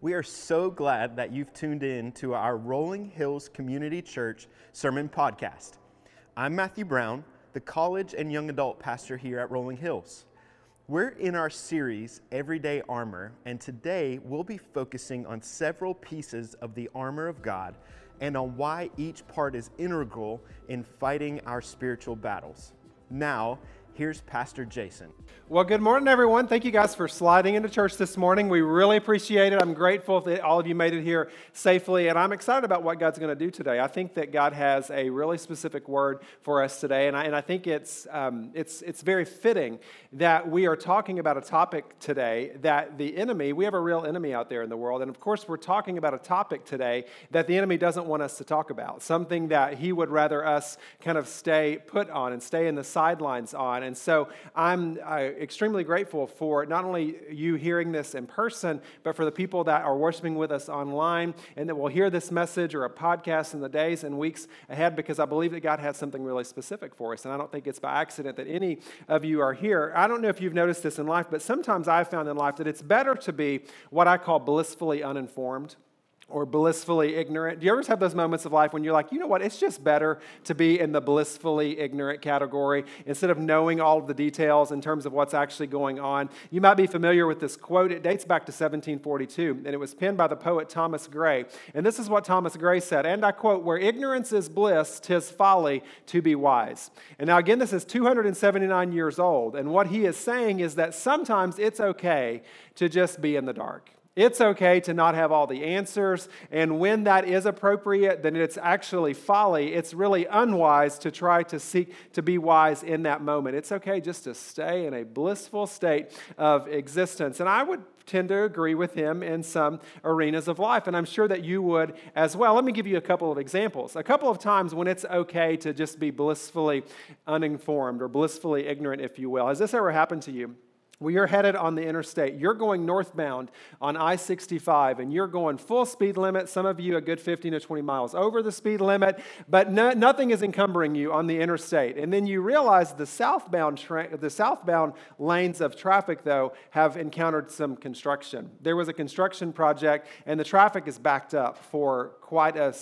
We are so glad that you've tuned in to our Rolling Hills Community Church Sermon Podcast. I'm Matthew Brown, the college and young adult pastor here at Rolling Hills. We're in our series, Everyday Armor, and today we'll be focusing on several pieces of the armor of God and on why each part is integral in fighting our spiritual battles. Now, here's Pastor Jason. Well, good morning, everyone. Thank you guys for sliding into church this morning. We really appreciate it. I'm grateful that all of you made it here safely, and I'm excited about what God's going to do today. I think that God has a really specific word for us today, and I, and I think it's, um, it's, it's very fitting that we are talking about a topic today that the enemy, we have a real enemy out there in the world, and of course, we're talking about a topic today that the enemy doesn't want us to talk about, something that he would rather us kind of stay put on and stay in the sidelines on. And so I'm I, extremely grateful for not only you hearing this in person, but for the people that are worshiping with us online and that will hear this message or a podcast in the days and weeks ahead because I believe that God has something really specific for us. And I don't think it's by accident that any of you are here. I don't know if you've noticed this in life, but sometimes I've found in life that it's better to be what I call blissfully uninformed or blissfully ignorant. Do you ever have those moments of life when you're like, you know what, it's just better to be in the blissfully ignorant category instead of knowing all of the details in terms of what's actually going on? You might be familiar with this quote. It dates back to 1742, and it was penned by the poet Thomas Gray. And this is what Thomas Gray said, and I quote, Where ignorance is bliss, tis folly to be wise. And now, again, this is 279 years old, and what he is saying is that sometimes it's okay to just be in the dark. It's okay to not have all the answers. And when that is appropriate, then it's actually folly. It's really unwise to try to seek to be wise in that moment. It's okay just to stay in a blissful state of existence. And I would tend to agree with him in some arenas of life, and I'm sure that you would as well. Let me give you a couple of examples. A couple of times when it's okay to just be blissfully uninformed or blissfully ignorant, if you will. Has this ever happened to you? Well, you're headed on the interstate. You're going northbound on I 65, and you're going full speed limit. Some of you a good 15 to 20 miles over the speed limit, but no, nothing is encumbering you on the interstate. And then you realize the southbound, tra- the southbound lanes of traffic, though, have encountered some construction. There was a construction project, and the traffic is backed up for quite a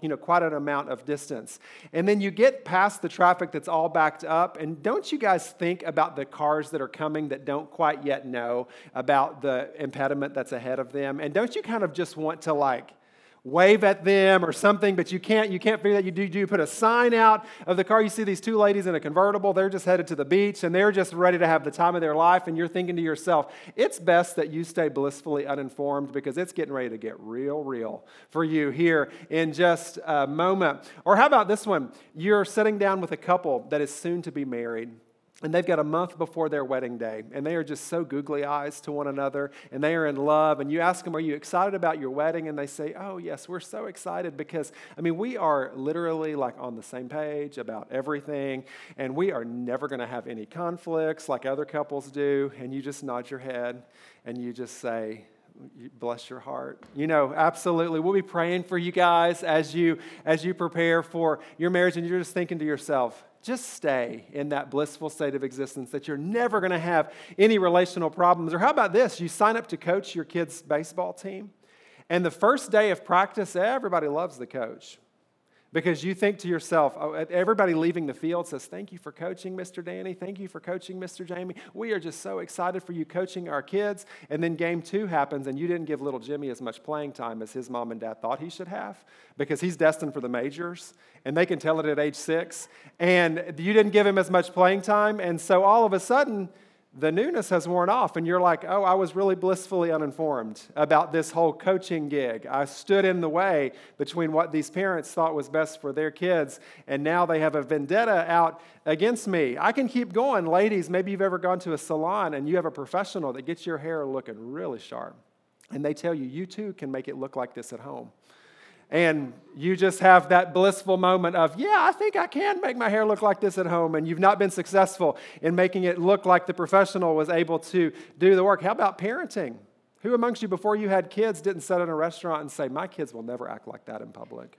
you know quite an amount of distance. And then you get past the traffic that's all backed up and don't you guys think about the cars that are coming that don't quite yet know about the impediment that's ahead of them? And don't you kind of just want to like wave at them or something, but you can't, you can't figure that. You do, you put a sign out of the car. You see these two ladies in a convertible. They're just headed to the beach and they're just ready to have the time of their life. And you're thinking to yourself, it's best that you stay blissfully uninformed because it's getting ready to get real, real for you here in just a moment. Or how about this one? You're sitting down with a couple that is soon to be married and they've got a month before their wedding day, and they are just so googly eyes to one another, and they are in love. And you ask them, Are you excited about your wedding? And they say, Oh, yes, we're so excited because, I mean, we are literally like on the same page about everything, and we are never going to have any conflicts like other couples do. And you just nod your head and you just say, bless your heart you know absolutely we'll be praying for you guys as you as you prepare for your marriage and you're just thinking to yourself just stay in that blissful state of existence that you're never going to have any relational problems. Or how about this? You sign up to coach your kids' baseball team, and the first day of practice, everybody loves the coach. Because you think to yourself, oh, everybody leaving the field says, Thank you for coaching, Mr. Danny. Thank you for coaching, Mr. Jamie. We are just so excited for you coaching our kids. And then game two happens, and you didn't give little Jimmy as much playing time as his mom and dad thought he should have because he's destined for the majors, and they can tell it at age six. And you didn't give him as much playing time. And so all of a sudden, the newness has worn off, and you're like, oh, I was really blissfully uninformed about this whole coaching gig. I stood in the way between what these parents thought was best for their kids, and now they have a vendetta out against me. I can keep going. Ladies, maybe you've ever gone to a salon and you have a professional that gets your hair looking really sharp, and they tell you, you too can make it look like this at home and you just have that blissful moment of, yeah, I think I can make my hair look like this at home, and you've not been successful in making it look like the professional was able to do the work. How about parenting? Who amongst you, before you had kids, didn't sit in a restaurant and say, My kids will never act like that in public?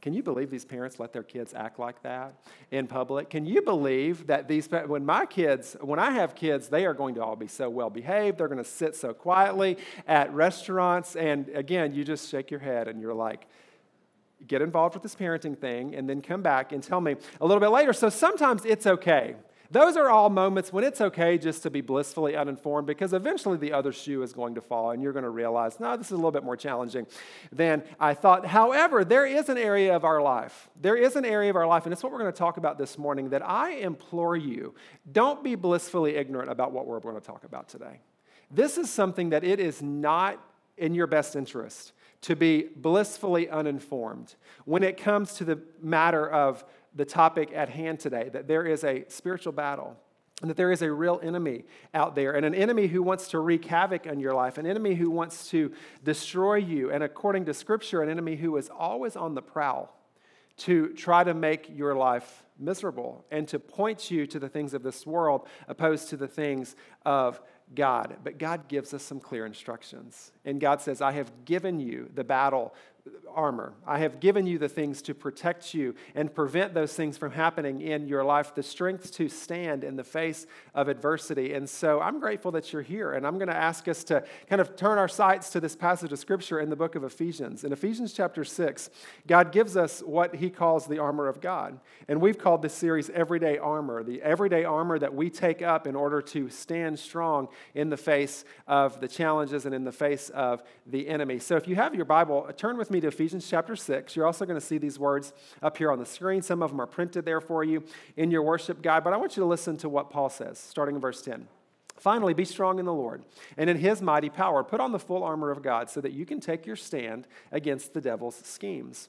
Can you believe these parents let their kids act like that in public? Can you believe that these, when my kids, when I have kids, they are going to all be so well behaved. They're going to sit so quietly at restaurants. And again, you just shake your head and you're like, get involved with this parenting thing and then come back and tell me a little bit later. So sometimes it's okay those are all moments when it's okay just to be blissfully uninformed because eventually the other shoe is going to fall and you're going to realize, no, this is a little bit more challenging than I thought. However, there is an area of our life. There is an area of our life, and it's what we're going to talk about this morning that I implore you don't be blissfully ignorant about what we're going to talk about today. This is something that it is not in your best interest to be blissfully uninformed when it comes to the matter of the topic at hand today that there is a spiritual battle and that there is a real enemy out there, and an enemy who wants to wreak havoc in your life, an enemy who wants to destroy you, and according to Scripture, an enemy who is always on the prowl to try to make your life miserable and to point you to the things of this world opposed to the things of God. But God gives us some clear instructions. And God says, I have given you the battle armor. I have given you the things to protect you and prevent those things from happening in your life, the strength to stand in the face of adversity. And so I'm grateful that you're here. And I'm going to ask us to kind of turn our sights to this passage of scripture in the book of Ephesians. In Ephesians chapter 6, God gives us what he calls the armor of God. And we've called this series Everyday Armor, the everyday armor that we take up in order to stand strong in the face of the challenges and in the face of the enemy. So if you have your Bible, turn with me me to Ephesians chapter 6. You're also going to see these words up here on the screen. Some of them are printed there for you in your worship guide, but I want you to listen to what Paul says, starting in verse 10. Finally, be strong in the Lord and in his mighty power. Put on the full armor of God so that you can take your stand against the devil's schemes.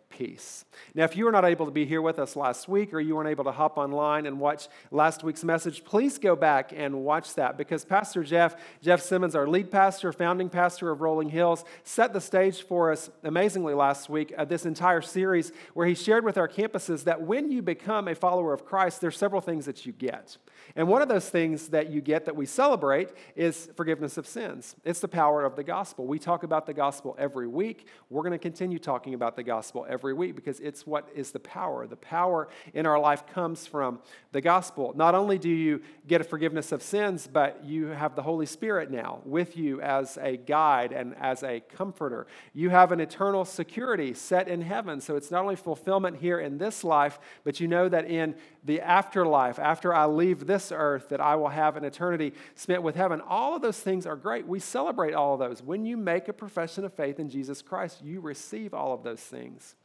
peace. Now, if you were not able to be here with us last week or you weren't able to hop online and watch last week's message, please go back and watch that because Pastor Jeff, Jeff Simmons, our lead pastor, founding pastor of Rolling Hills, set the stage for us amazingly last week, uh, this entire series where he shared with our campuses that when you become a follower of Christ, there's several things that you get. And one of those things that you get that we celebrate is forgiveness of sins. It's the power of the gospel. We talk about the gospel every week. We're going to continue talking about the gospel every week because it's what is the power. The power in our life comes from the gospel. Not only do you get a forgiveness of sins, but you have the Holy Spirit now with you as a guide and as a comforter. You have an eternal security set in heaven. So it's not only fulfillment here in this life, but you know that in the afterlife, after I leave this earth, that I will have an eternity spent with heaven. All of those things are great. We celebrate all of those. When you make a profession of faith in Jesus Christ, you receive all of those things.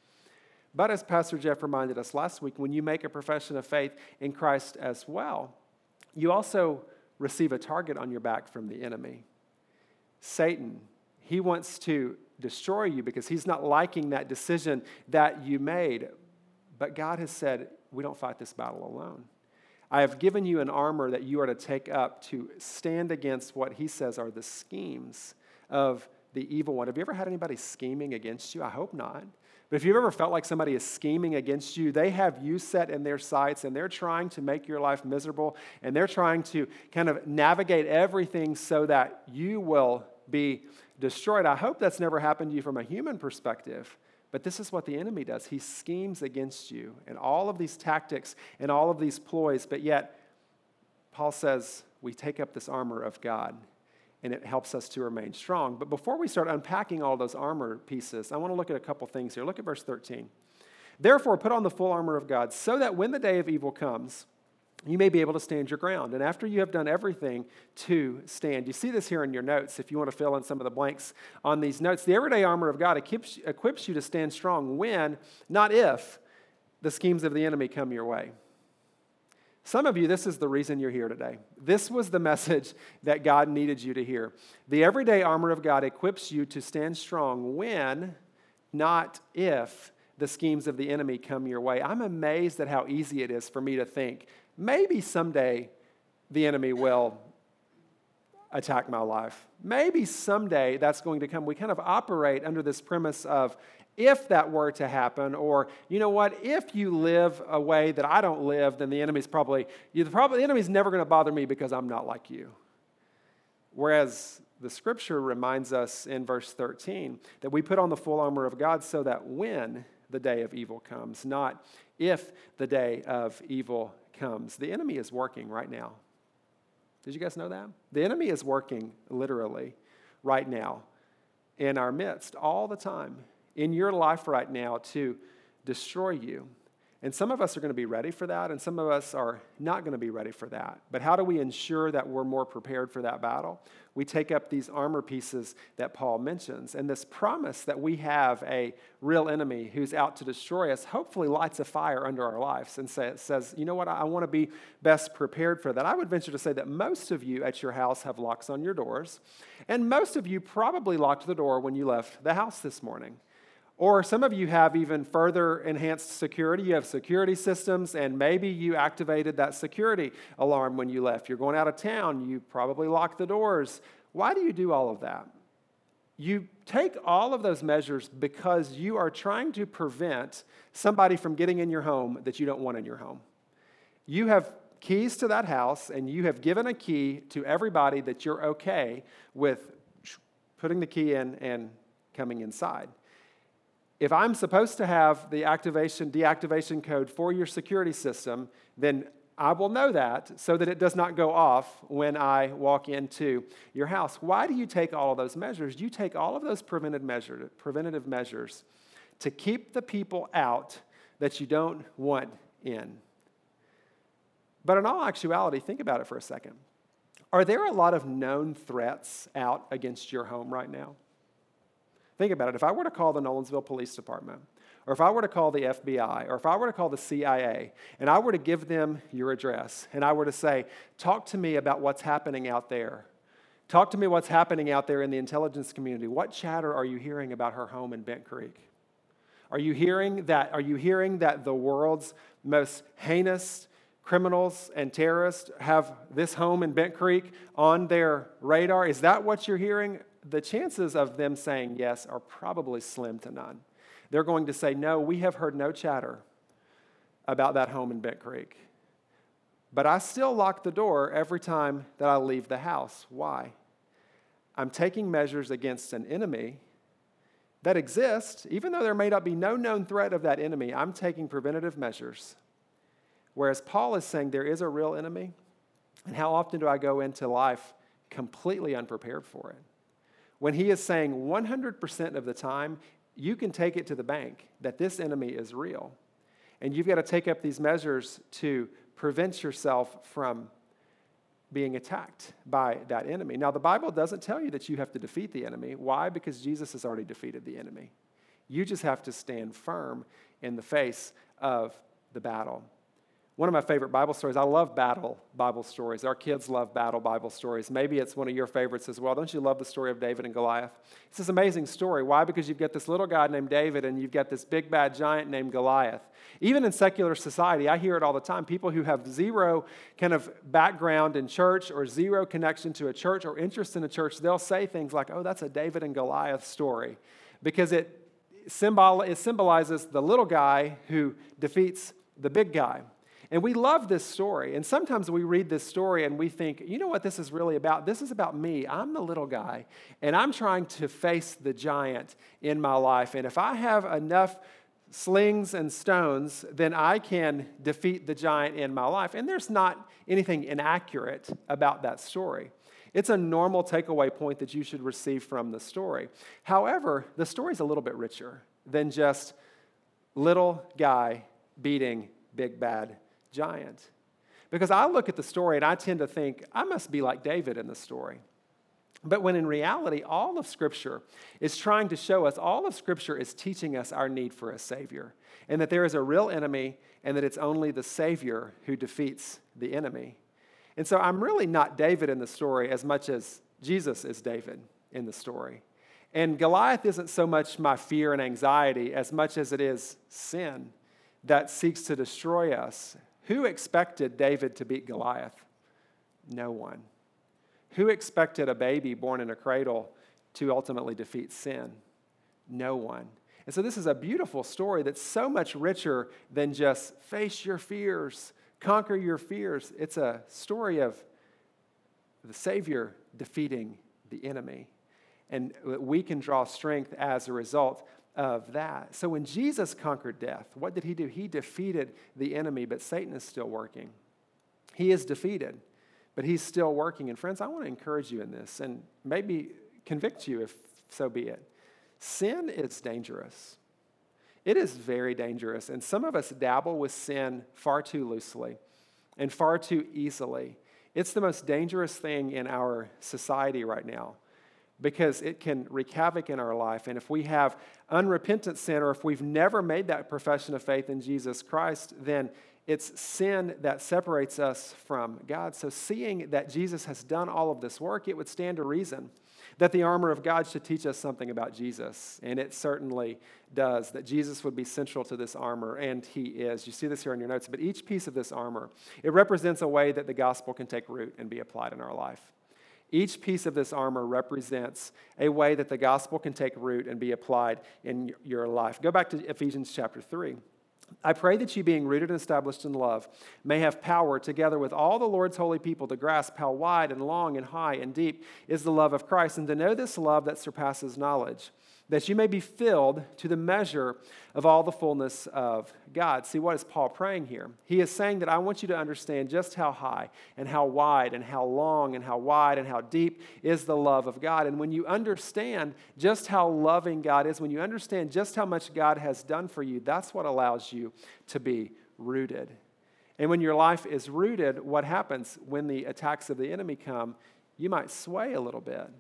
But as Pastor Jeff reminded us last week, when you make a profession of faith in Christ as well, you also receive a target on your back from the enemy. Satan, he wants to destroy you because he's not liking that decision that you made. But God has said, we don't fight this battle alone. I have given you an armor that you are to take up to stand against what he says are the schemes of the evil one. Have you ever had anybody scheming against you? I hope not. But if you've ever felt like somebody is scheming against you, they have you set in their sights and they're trying to make your life miserable and they're trying to kind of navigate everything so that you will be destroyed. I hope that's never happened to you from a human perspective. But this is what the enemy does. He schemes against you and all of these tactics and all of these ploys. But yet, Paul says we take up this armor of God and it helps us to remain strong. But before we start unpacking all those armor pieces, I want to look at a couple things here. Look at verse 13. Therefore, put on the full armor of God so that when the day of evil comes, you may be able to stand your ground. And after you have done everything to stand, you see this here in your notes if you want to fill in some of the blanks on these notes. The everyday armor of God equips, equips you to stand strong when, not if, the schemes of the enemy come your way. Some of you, this is the reason you're here today. This was the message that God needed you to hear. The everyday armor of God equips you to stand strong when, not if, the schemes of the enemy come your way. I'm amazed at how easy it is for me to think maybe someday the enemy will attack my life. Maybe someday that's going to come. We kind of operate under this premise of if that were to happen, or you know what, if you live a way that I don't live, then the enemy's probably, you, the, probably, the enemy's never going to bother me because I'm not like you. Whereas the scripture reminds us in verse 13 that we put on the full armor of God so that when the day of evil comes, not if the day of evil comes. The enemy is working right now. Did you guys know that? The enemy is working literally right now in our midst all the time in your life right now to destroy you. And some of us are going to be ready for that, and some of us are not going to be ready for that. But how do we ensure that we're more prepared for that battle? We take up these armor pieces that Paul mentions, and this promise that we have a real enemy who's out to destroy us hopefully lights a fire under our lives and say, says, you know what, I want to be best prepared for that. I would venture to say that most of you at your house have locks on your doors, and most of you probably locked the door when you left the house this morning. Or some of you have even further enhanced security. You have security systems, and maybe you activated that security alarm when you left. You're going out of town, you probably locked the doors. Why do you do all of that? You take all of those measures because you are trying to prevent somebody from getting in your home that you don't want in your home. You have keys to that house, and you have given a key to everybody that you're okay with putting the key in and coming inside if I'm supposed to have the activation, deactivation code for your security system, then I will know that so that it does not go off when I walk into your house. Why do you take all of those measures? You take all of those preventative, measure, preventative measures to keep the people out that you don't want in. But in all actuality, think about it for a second. Are there a lot of known threats out against your home right now? Think about it. If I were to call the Nolensville Police Department, or if I were to call the FBI, or if I were to call the CIA, and I were to give them your address, and I were to say, Talk to me about what's happening out there. Talk to me what's happening out there in the intelligence community. What chatter are you hearing about her home in Bent Creek? Are you hearing that, are you hearing that the world's most heinous criminals and terrorists have this home in Bent Creek on their radar? Is that what you're hearing? The chances of them saying yes are probably slim to none. They're going to say, No, we have heard no chatter about that home in Bent Creek. But I still lock the door every time that I leave the house. Why? I'm taking measures against an enemy that exists, even though there may not be no known threat of that enemy, I'm taking preventative measures. Whereas Paul is saying there is a real enemy, and how often do I go into life completely unprepared for it? When he is saying 100% of the time, you can take it to the bank that this enemy is real. And you've got to take up these measures to prevent yourself from being attacked by that enemy. Now, the Bible doesn't tell you that you have to defeat the enemy. Why? Because Jesus has already defeated the enemy. You just have to stand firm in the face of the battle. One of my favorite Bible stories, I love battle Bible stories. Our kids love battle Bible stories. Maybe it's one of your favorites as well. Don't you love the story of David and Goliath? It's this amazing story. Why? Because you've got this little guy named David and you've got this big bad giant named Goliath. Even in secular society, I hear it all the time. People who have zero kind of background in church or zero connection to a church or interest in a church, they'll say things like, oh, that's a David and Goliath story because it, symbol- it symbolizes the little guy who defeats the big guy. And we love this story. And sometimes we read this story and we think, you know what this is really about? This is about me. I'm the little guy, and I'm trying to face the giant in my life. And if I have enough slings and stones, then I can defeat the giant in my life. And there's not anything inaccurate about that story. It's a normal takeaway point that you should receive from the story. However, the story is a little bit richer than just little guy beating big bad giant. Because I look at the story and I tend to think, I must be like David in the story. But when in reality, all of Scripture is trying to show us, all of Scripture is teaching us our need for a Savior, and that there is a real enemy, and that it's only the Savior who defeats the enemy. And so I'm really not David in the story as much as Jesus is David in the story. And Goliath isn't so much my fear and anxiety as much as it is sin that seeks to destroy us Who expected David to beat Goliath? No one. Who expected a baby born in a cradle to ultimately defeat sin? No one. And so, this is a beautiful story that's so much richer than just face your fears, conquer your fears. It's a story of the Savior defeating the enemy. And we can draw strength as a result of that. So, when Jesus conquered death, what did he do? He defeated the enemy, but Satan is still working. He is defeated, but he's still working. And, friends, I want to encourage you in this and maybe convict you if so be it. Sin is dangerous. It is very dangerous. And some of us dabble with sin far too loosely and far too easily. It's the most dangerous thing in our society right now because it can wreak havoc in our life. And if we have unrepentant sin or if we've never made that profession of faith in Jesus Christ, then it's sin that separates us from God. So, seeing that Jesus has done all of this work, it would stand to reason that the armor of God should teach us something about Jesus. And it certainly does, that Jesus would be central to this armor, and he is. You see this here in your notes, but each piece of this armor, it represents a way that the gospel can take root and be applied in our life. Each piece of this armor represents a way that the gospel can take root and be applied in your life. Go back to Ephesians chapter 3. I pray that you, being rooted and established in love, may have power, together with all the Lord's holy people, to grasp how wide and long and high and deep is the love of Christ, and to know this love that surpasses knowledge that you may be filled to the measure of all the fullness of God. See, what is Paul praying here? He is saying that I want you to understand just how high and how wide and how long and how wide and how deep is the love of God. And when you understand just how loving God is, when you understand just how much God has done for you, that's what allows you to be rooted. And when your life is rooted, what happens when the attacks of the enemy come? You might sway a little bit,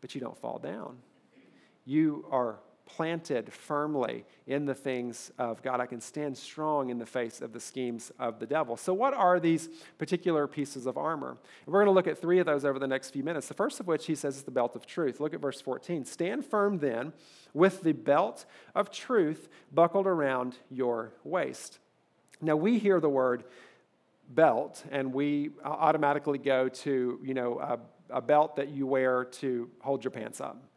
but you don't fall down you are planted firmly in the things of God. I can stand strong in the face of the schemes of the devil. So, what are these particular pieces of armor? And we're going to look at three of those over the next few minutes. The first of which he says is the belt of truth. Look at verse 14. Stand firm then with the belt of truth buckled around your waist. Now, we hear the word belt and we automatically go to, you know, a, a belt that you wear to hold your pants up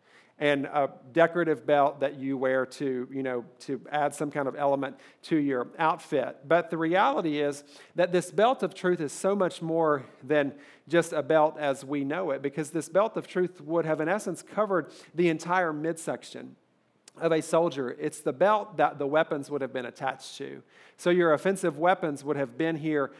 and a decorative belt that you wear to, you know, to add some kind of element to your outfit. But the reality is that this belt of truth is so much more than just a belt as we know it, because this belt of truth would have, in essence, covered the entire midsection of a soldier. It's the belt that the weapons would have been attached to. So your offensive weapons would have been here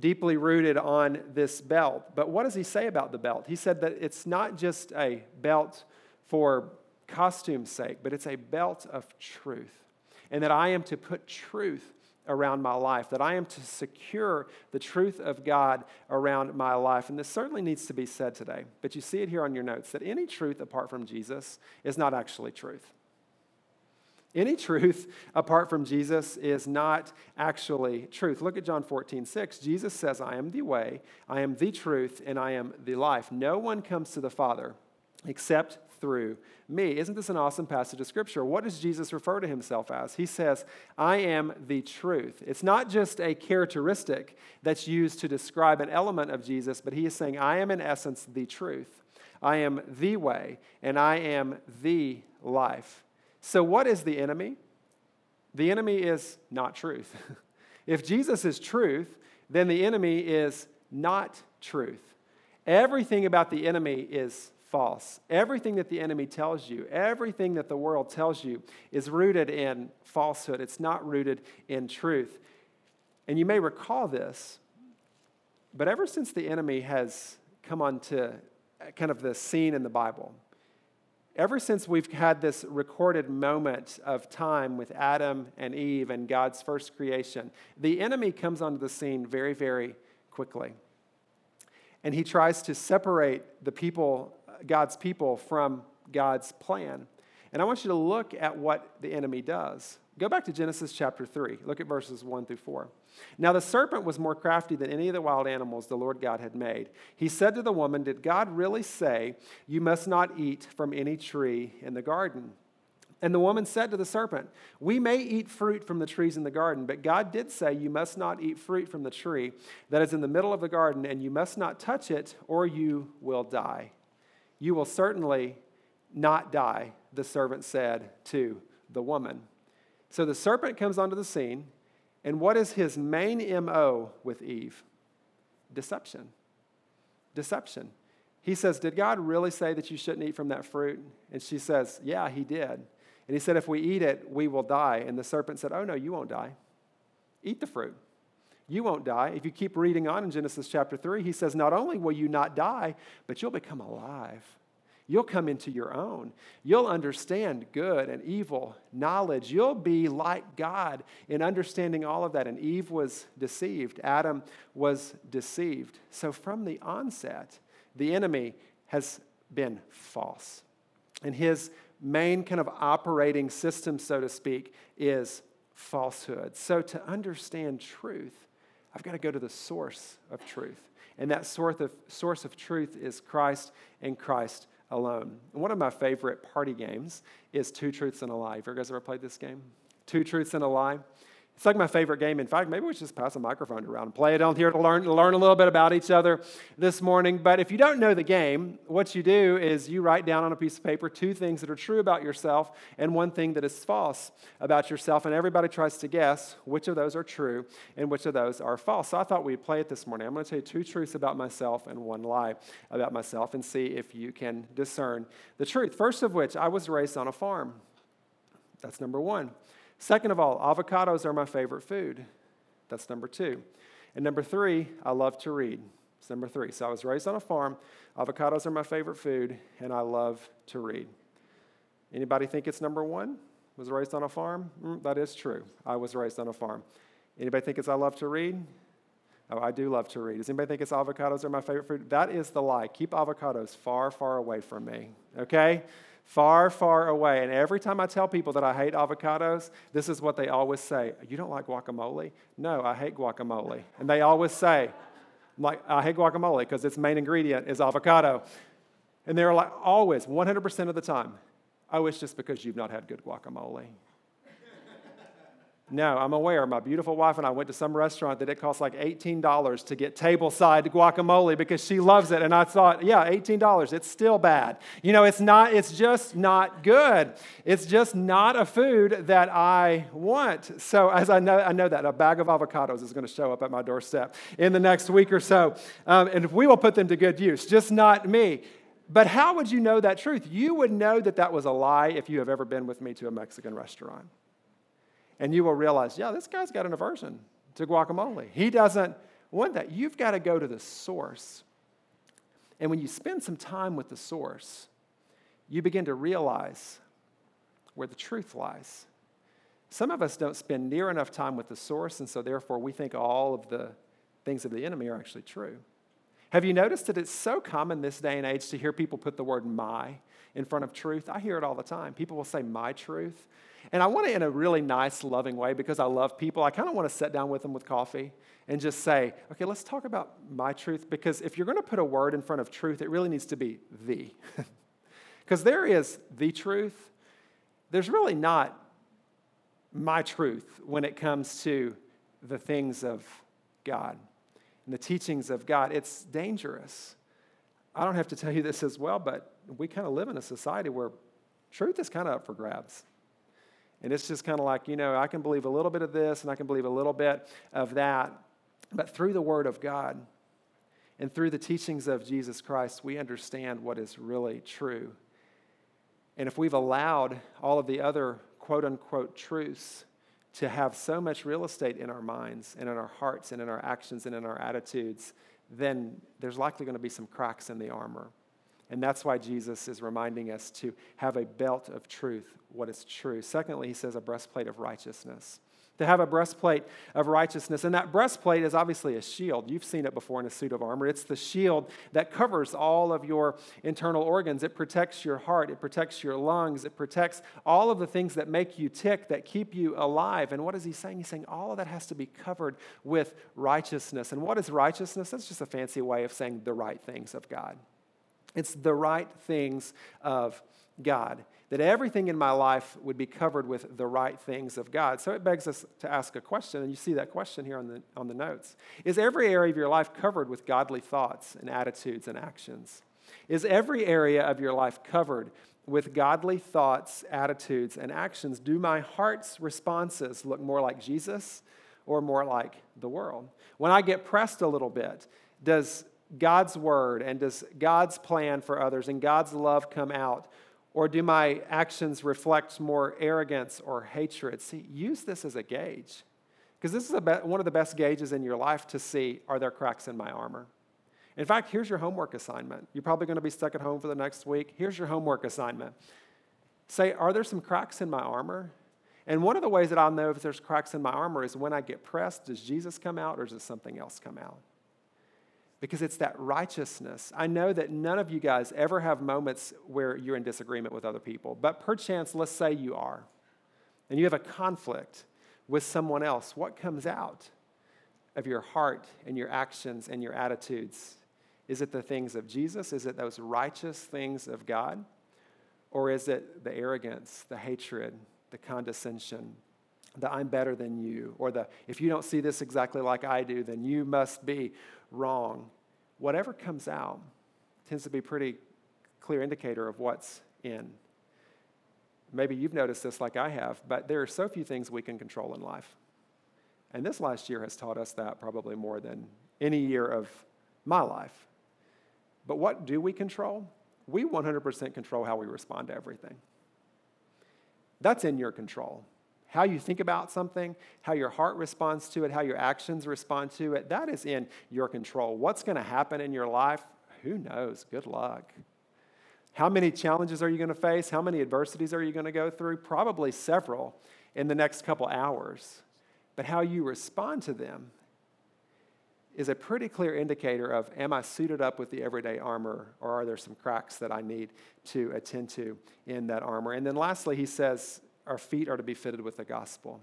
deeply rooted on this belt. But what does he say about the belt? He said that it's not just a belt for costume's sake, but it's a belt of truth. And that I am to put truth around my life, that I am to secure the truth of God around my life. And this certainly needs to be said today, but you see it here on your notes that any truth apart from Jesus is not actually truth. Any truth apart from Jesus is not actually truth. Look at John 14, 6. Jesus says, I am the way, I am the truth, and I am the life. No one comes to the Father except through me. Isn't this an awesome passage of scripture? What does Jesus refer to himself as? He says, I am the truth. It's not just a characteristic that's used to describe an element of Jesus, but he is saying, I am in essence the truth. I am the way, and I am the life. So, what is the enemy? The enemy is not truth. if Jesus is truth, then the enemy is not truth. Everything about the enemy is false. Everything that the enemy tells you, everything that the world tells you, is rooted in falsehood. It's not rooted in truth. And you may recall this, but ever since the enemy has come onto kind of the scene in the Bible, ever since we've had this recorded moment of time with Adam and Eve and God's first creation, the enemy comes onto the scene very, very quickly. And he tries to separate the people God's people from God's plan. And I want you to look at what the enemy does. Go back to Genesis chapter 3. Look at verses 1 through 4. Now the serpent was more crafty than any of the wild animals the Lord God had made. He said to the woman, Did God really say, You must not eat from any tree in the garden? And the woman said to the serpent, We may eat fruit from the trees in the garden, but God did say, You must not eat fruit from the tree that is in the middle of the garden, and you must not touch it, or you will die. You will certainly not die, the servant said to the woman. So the serpent comes onto the scene, and what is his main MO with Eve? Deception. Deception. He says, Did God really say that you shouldn't eat from that fruit? And she says, Yeah, he did. And he said, If we eat it, we will die. And the serpent said, Oh, no, you won't die. Eat the fruit. You won't die. If you keep reading on in Genesis chapter 3, he says, Not only will you not die, but you'll become alive. You'll come into your own. You'll understand good and evil knowledge. You'll be like God in understanding all of that. And Eve was deceived, Adam was deceived. So from the onset, the enemy has been false. And his main kind of operating system, so to speak, is falsehood. So to understand truth, I've got to go to the source of truth. And that source of, source of truth is Christ and Christ alone. And one of my favorite party games is Two Truths and a Lie. Have you guys ever played this game? Two Truths and a Lie. It's like my favorite game. In fact, maybe we should just pass a microphone around and play it on here to learn, to learn a little bit about each other this morning. But if you don't know the game, what you do is you write down on a piece of paper two things that are true about yourself and one thing that is false about yourself. And everybody tries to guess which of those are true and which of those are false. So I thought we'd play it this morning. I'm going to tell you two truths about myself and one lie about myself and see if you can discern the truth. First of which, I was raised on a farm. That's number one. Second of all, avocados are my favorite food. That's number two. And number three, I love to read. It's number three. So I was raised on a farm. Avocados are my favorite food, and I love to read. Anybody think it's number one? Was raised on a farm? Mm, that is true. I was raised on a farm. Anybody think it's I love to read? Oh, I do love to read. Does anybody think it's avocados are my favorite food? That is the lie. Keep avocados far, far away from me. Okay? Far, far away. And every time I tell people that I hate avocados, this is what they always say You don't like guacamole? No, I hate guacamole. And they always say, like, I hate guacamole because its main ingredient is avocado. And they're like, always, 100% of the time, oh, it's just because you've not had good guacamole. No, I'm aware. My beautiful wife and I went to some restaurant that it costs like $18 to get tableside guacamole because she loves it. And I thought, yeah, $18. It's still bad. You know, it's not, it's just not good. It's just not a food that I want. So as I know, I know that a bag of avocados is going to show up at my doorstep in the next week or so. Um, and we will put them to good use, just not me. But how would you know that truth? You would know that that was a lie if you have ever been with me to a Mexican restaurant and you will realize, yeah, this guy's got an aversion to guacamole. He doesn't want that. You've got to go to the source. And when you spend some time with the source, you begin to realize where the truth lies. Some of us don't spend near enough time with the source, and so therefore we think all of the things of the enemy are actually true. Have you noticed that it's so common this day and age to hear people put the word my in front of truth? I hear it all the time. People will say my truth. And I want it in a really nice, loving way because I love people. I kind of want to sit down with them with coffee and just say, okay, let's talk about my truth. Because if you're going to put a word in front of truth, it really needs to be the. Because there is the truth. There's really not my truth when it comes to the things of God and the teachings of God. It's dangerous. I don't have to tell you this as well, but we kind of live in a society where truth is kind of up for grabs. And it's just kind of like, you know, I can believe a little bit of this and I can believe a little bit of that. But through the Word of God and through the teachings of Jesus Christ, we understand what is really true. And if we've allowed all of the other quote unquote truths to have so much real estate in our minds and in our hearts and in our actions and in our attitudes, then there's likely going to be some cracks in the armor. And that's why Jesus is reminding us to have a belt of truth, what is true. Secondly, he says a breastplate of righteousness. To have a breastplate of righteousness. And that breastplate is obviously a shield. You've seen it before in a suit of armor. It's the shield that covers all of your internal organs. It protects your heart, it protects your lungs, it protects all of the things that make you tick, that keep you alive. And what is he saying? He's saying all of that has to be covered with righteousness. And what is righteousness? That's just a fancy way of saying the right things of God. It's the right things of God. That everything in my life would be covered with the right things of God. So it begs us to ask a question, and you see that question here on the, on the notes. Is every area of your life covered with godly thoughts and attitudes and actions? Is every area of your life covered with godly thoughts, attitudes, and actions? Do my heart's responses look more like Jesus or more like the world? When I get pressed a little bit, does God's word and does God's plan for others and God's love come out? Or do my actions reflect more arrogance or hatred? See, use this as a gauge. Because this is be- one of the best gauges in your life to see are there cracks in my armor? In fact, here's your homework assignment. You're probably going to be stuck at home for the next week. Here's your homework assignment. Say, are there some cracks in my armor? And one of the ways that I'll know if there's cracks in my armor is when I get pressed, does Jesus come out or does something else come out? Because it's that righteousness. I know that none of you guys ever have moments where you're in disagreement with other people, but perchance, let's say you are, and you have a conflict with someone else. What comes out of your heart and your actions and your attitudes? Is it the things of Jesus? Is it those righteous things of God? Or is it the arrogance, the hatred, the condescension, the I'm better than you, or the if you don't see this exactly like I do, then you must be wrong, whatever comes out tends to be pretty clear indicator of what's in. Maybe you've noticed this like I have, but there are so few things we can control in life. And this last year has taught us that probably more than any year of my life. But what do we control? We 100% control how we respond to everything. That's in your control. How you think about something, how your heart responds to it, how your actions respond to it, that is in your control. What's going to happen in your life? Who knows? Good luck. How many challenges are you going to face? How many adversities are you going to go through? Probably several in the next couple hours. But how you respond to them is a pretty clear indicator of am I suited up with the everyday armor or are there some cracks that I need to attend to in that armor? And then lastly, he says our feet are to be fitted with the gospel.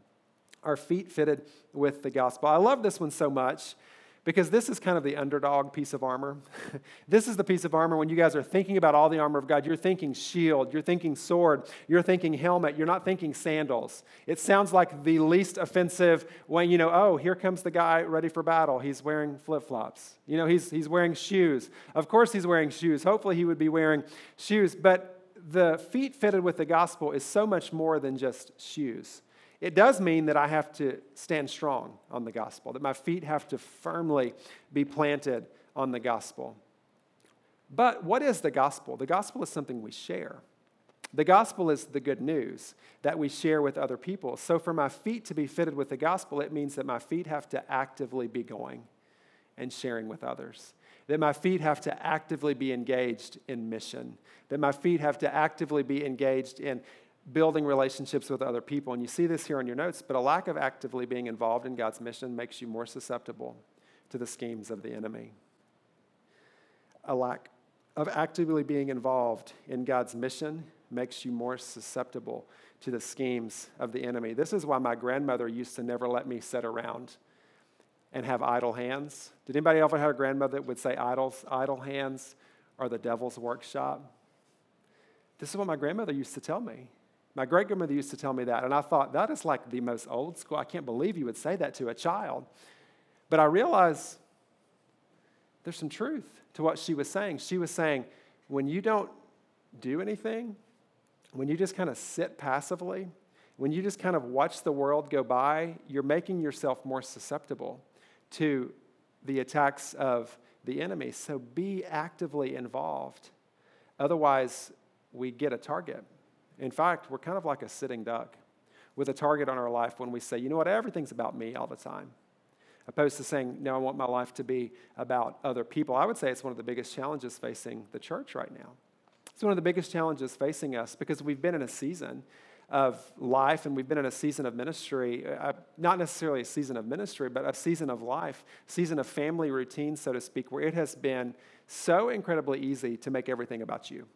Our feet fitted with the gospel. I love this one so much because this is kind of the underdog piece of armor. this is the piece of armor when you guys are thinking about all the armor of God, you're thinking shield, you're thinking sword, you're thinking helmet, you're not thinking sandals. It sounds like the least offensive when, you know, oh, here comes the guy ready for battle. He's wearing flip flops. You know, he's, he's wearing shoes. Of course, he's wearing shoes. Hopefully, he would be wearing shoes. But the feet fitted with the gospel is so much more than just shoes. It does mean that I have to stand strong on the gospel, that my feet have to firmly be planted on the gospel. But what is the gospel? The gospel is something we share. The gospel is the good news that we share with other people. So, for my feet to be fitted with the gospel, it means that my feet have to actively be going and sharing with others that my feet have to actively be engaged in mission, that my feet have to actively be engaged in building relationships with other people. And you see this here on your notes, but a lack of actively being involved in God's mission makes you more susceptible to the schemes of the enemy. A lack of actively being involved in God's mission makes you more susceptible to the schemes of the enemy. This is why my grandmother used to never let me sit around and have idle hands. Did anybody ever have a grandmother that would say idols, idle hands are the devil's workshop? This is what my grandmother used to tell me. My great grandmother used to tell me that, and I thought that is like the most old school. I can't believe you would say that to a child. But I realized there's some truth to what she was saying. She was saying, when you don't do anything, when you just kind of sit passively, when you just kind of watch the world go by, you're making yourself more susceptible to the attacks of the enemy. So be actively involved. Otherwise, we get a target. In fact, we're kind of like a sitting duck with a target on our life when we say, you know what, everything's about me all the time. Opposed to saying, no, I want my life to be about other people. I would say it's one of the biggest challenges facing the church right now. It's one of the biggest challenges facing us because we've been in a season of life, and we've been in a season of ministry, uh, not necessarily a season of ministry, but a season of life, season of family routine, so to speak, where it has been so incredibly easy to make everything about you.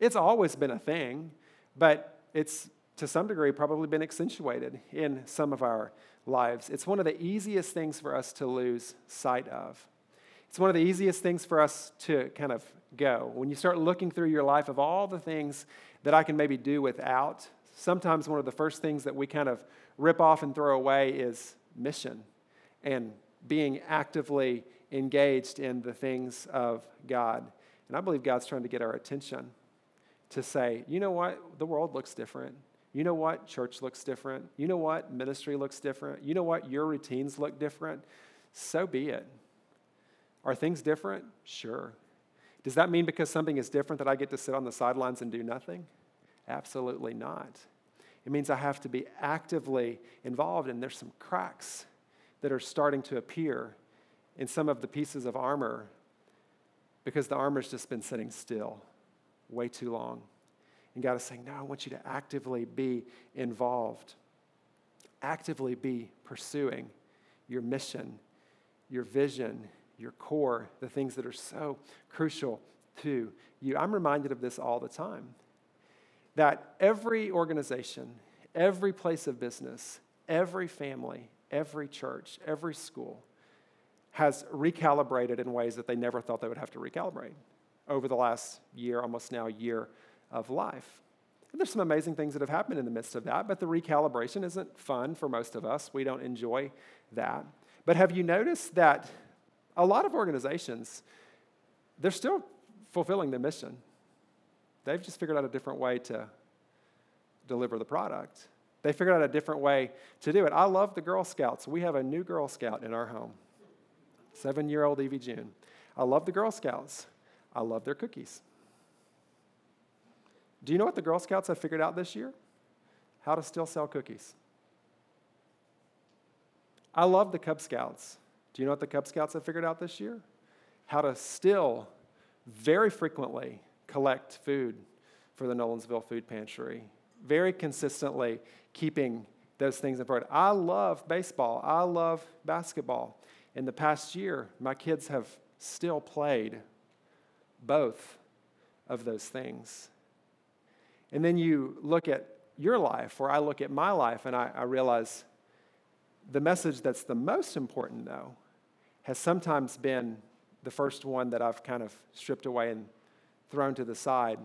It's always been a thing, but it's to some degree probably been accentuated in some of our lives. It's one of the easiest things for us to lose sight of. It's one of the easiest things for us to kind of go, when you start looking through your life of all the things that I can maybe do without, sometimes one of the first things that we kind of rip off and throw away is mission and being actively engaged in the things of God. And I believe God's trying to get our attention to say, you know what? The world looks different. You know what? Church looks different. You know what? Ministry looks different. You know what? Your routines look different. So be it. Are things different? Sure. Does that mean because something is different that I get to sit on the sidelines and do nothing? Absolutely not. It means I have to be actively involved, and there's some cracks that are starting to appear in some of the pieces of armor because the armor's just been sitting still way too long. And God is saying, No, I want you to actively be involved, actively be pursuing your mission, your vision, your core, the things that are so crucial to you. I'm reminded of this all the time that every organization, every place of business, every family, every church, every school has recalibrated in ways that they never thought they would have to recalibrate over the last year, almost now year of life. And there's some amazing things that have happened in the midst of that, but the recalibration isn't fun for most of us. We don't enjoy that. But have you noticed that a lot of organizations, they're still fulfilling their mission? They've just figured out a different way to deliver the product. They figured out a different way to do it. I love the Girl Scouts. We have a new Girl Scout in our home, seven year old Evie June. I love the Girl Scouts. I love their cookies. Do you know what the Girl Scouts have figured out this year? How to still sell cookies. I love the Cub Scouts. You know what the Cub Scouts have figured out this year? How to still very frequently collect food for the Nolensville Food Pantry. Very consistently keeping those things in front. I love baseball. I love basketball. In the past year, my kids have still played both of those things. And then you look at your life, or I look at my life, and I, I realize the message that's the most important, though, has sometimes been the first one that I've kind of stripped away and thrown to the side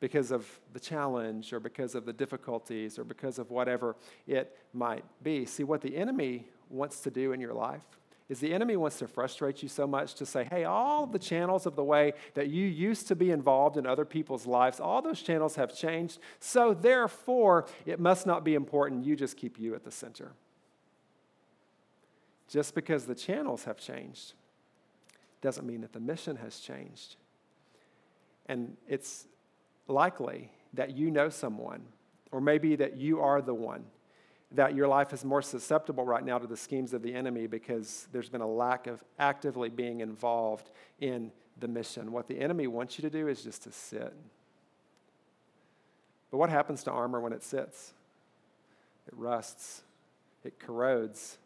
because of the challenge or because of the difficulties or because of whatever it might be. See, what the enemy wants to do in your life is the enemy wants to frustrate you so much to say, hey, all the channels of the way that you used to be involved in other people's lives, all those channels have changed. So therefore, it must not be important. You just keep you at the center. Just because the channels have changed doesn't mean that the mission has changed. And it's likely that you know someone, or maybe that you are the one that your life is more susceptible right now to the schemes of the enemy because there's been a lack of actively being involved in the mission. What the enemy wants you to do is just to sit. But what happens to armor when it sits? It rusts, it corrodes,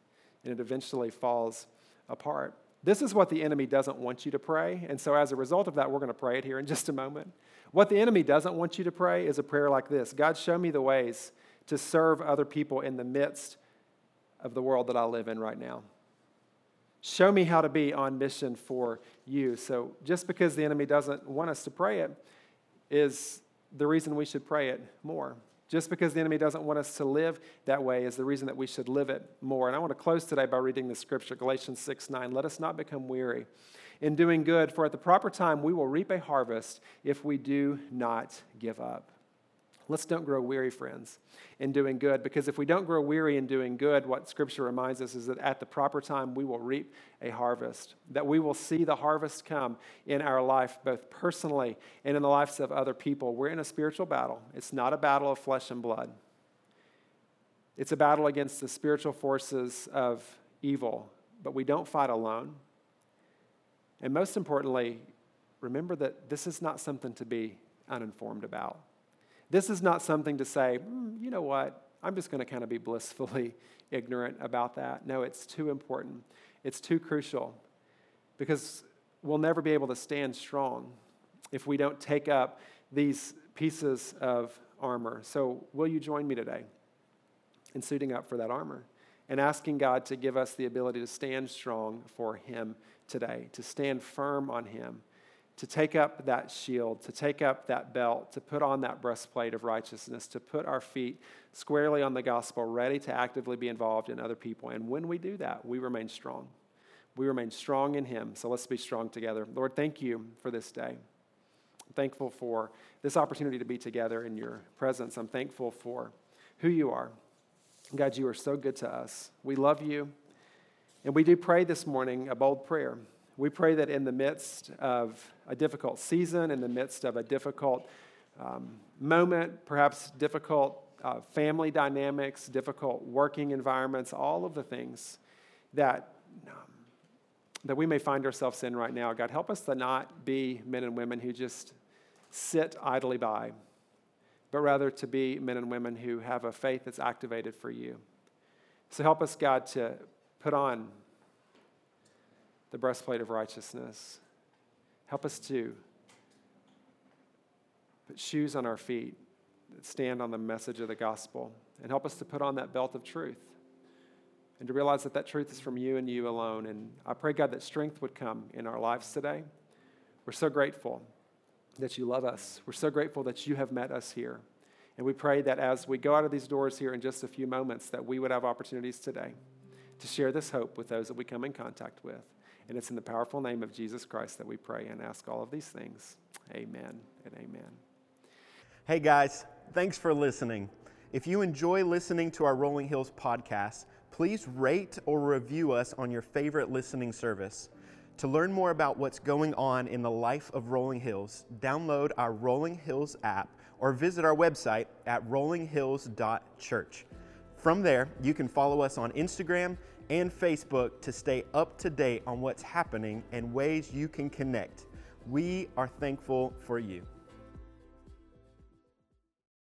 and it eventually falls apart. This is what the enemy doesn't want you to pray. And so, as a result of that, we're going to pray it here in just a moment. What the enemy doesn't want you to pray is a prayer like this God, show me the ways to serve other people in the midst of the world that I live in right now. Show me how to be on mission for you. So, just because the enemy doesn't want us to pray it is the reason we should pray it more. Just because the enemy doesn't want us to live that way is the reason that we should live it more. And I want to close today by reading the scripture, Galatians 6 9. Let us not become weary in doing good, for at the proper time we will reap a harvest if we do not give up. Let's don't grow weary, friends, in doing good, because if we don't grow weary in doing good, what Scripture reminds us is that at the proper time we will reap a harvest, that we will see the harvest come in our life, both personally and in the lives of other people. We're in a spiritual battle. It's not a battle of flesh and blood, it's a battle against the spiritual forces of evil, but we don't fight alone. And most importantly, remember that this is not something to be uninformed about. This is not something to say, mm, you know what, I'm just going to kind of be blissfully ignorant about that. No, it's too important. It's too crucial because we'll never be able to stand strong if we don't take up these pieces of armor. So, will you join me today in suiting up for that armor and asking God to give us the ability to stand strong for Him today, to stand firm on Him, to take up that shield, to take up that belt, to put on that breastplate of righteousness, to put our feet squarely on the gospel, ready to actively be involved in other people. And when we do that, we remain strong. We remain strong in Him. So let's be strong together. Lord, thank you for this day. I'm thankful for this opportunity to be together in your presence. I'm thankful for who you are. God, you are so good to us. We love you. And we do pray this morning a bold prayer. We pray that in the midst of a difficult season, in the midst of a difficult um, moment, perhaps difficult uh, family dynamics, difficult working environments, all of the things that, um, that we may find ourselves in right now, God, help us to not be men and women who just sit idly by, but rather to be men and women who have a faith that's activated for you. So help us, God, to put on the breastplate of righteousness. Help us to put shoes on our feet that stand on the message of the gospel. And help us to put on that belt of truth and to realize that that truth is from you and you alone. And I pray, God, that strength would come in our lives today. We're so grateful that you love us. We're so grateful that you have met us here. And we pray that as we go out of these doors here in just a few moments, that we would have opportunities today to share this hope with those that we come in contact with. And it's in the powerful name of Jesus Christ that we pray and ask all of these things. Amen and amen. Hey guys, thanks for listening. If you enjoy listening to our Rolling Hills podcast, please rate or review us on your favorite listening service. To learn more about what's going on in the life of Rolling Hills, download our Rolling Hills app or visit our website at rollinghills.church. From there, you can follow us on Instagram and Facebook to stay up to date on what's happening and ways you can connect. We are thankful for you.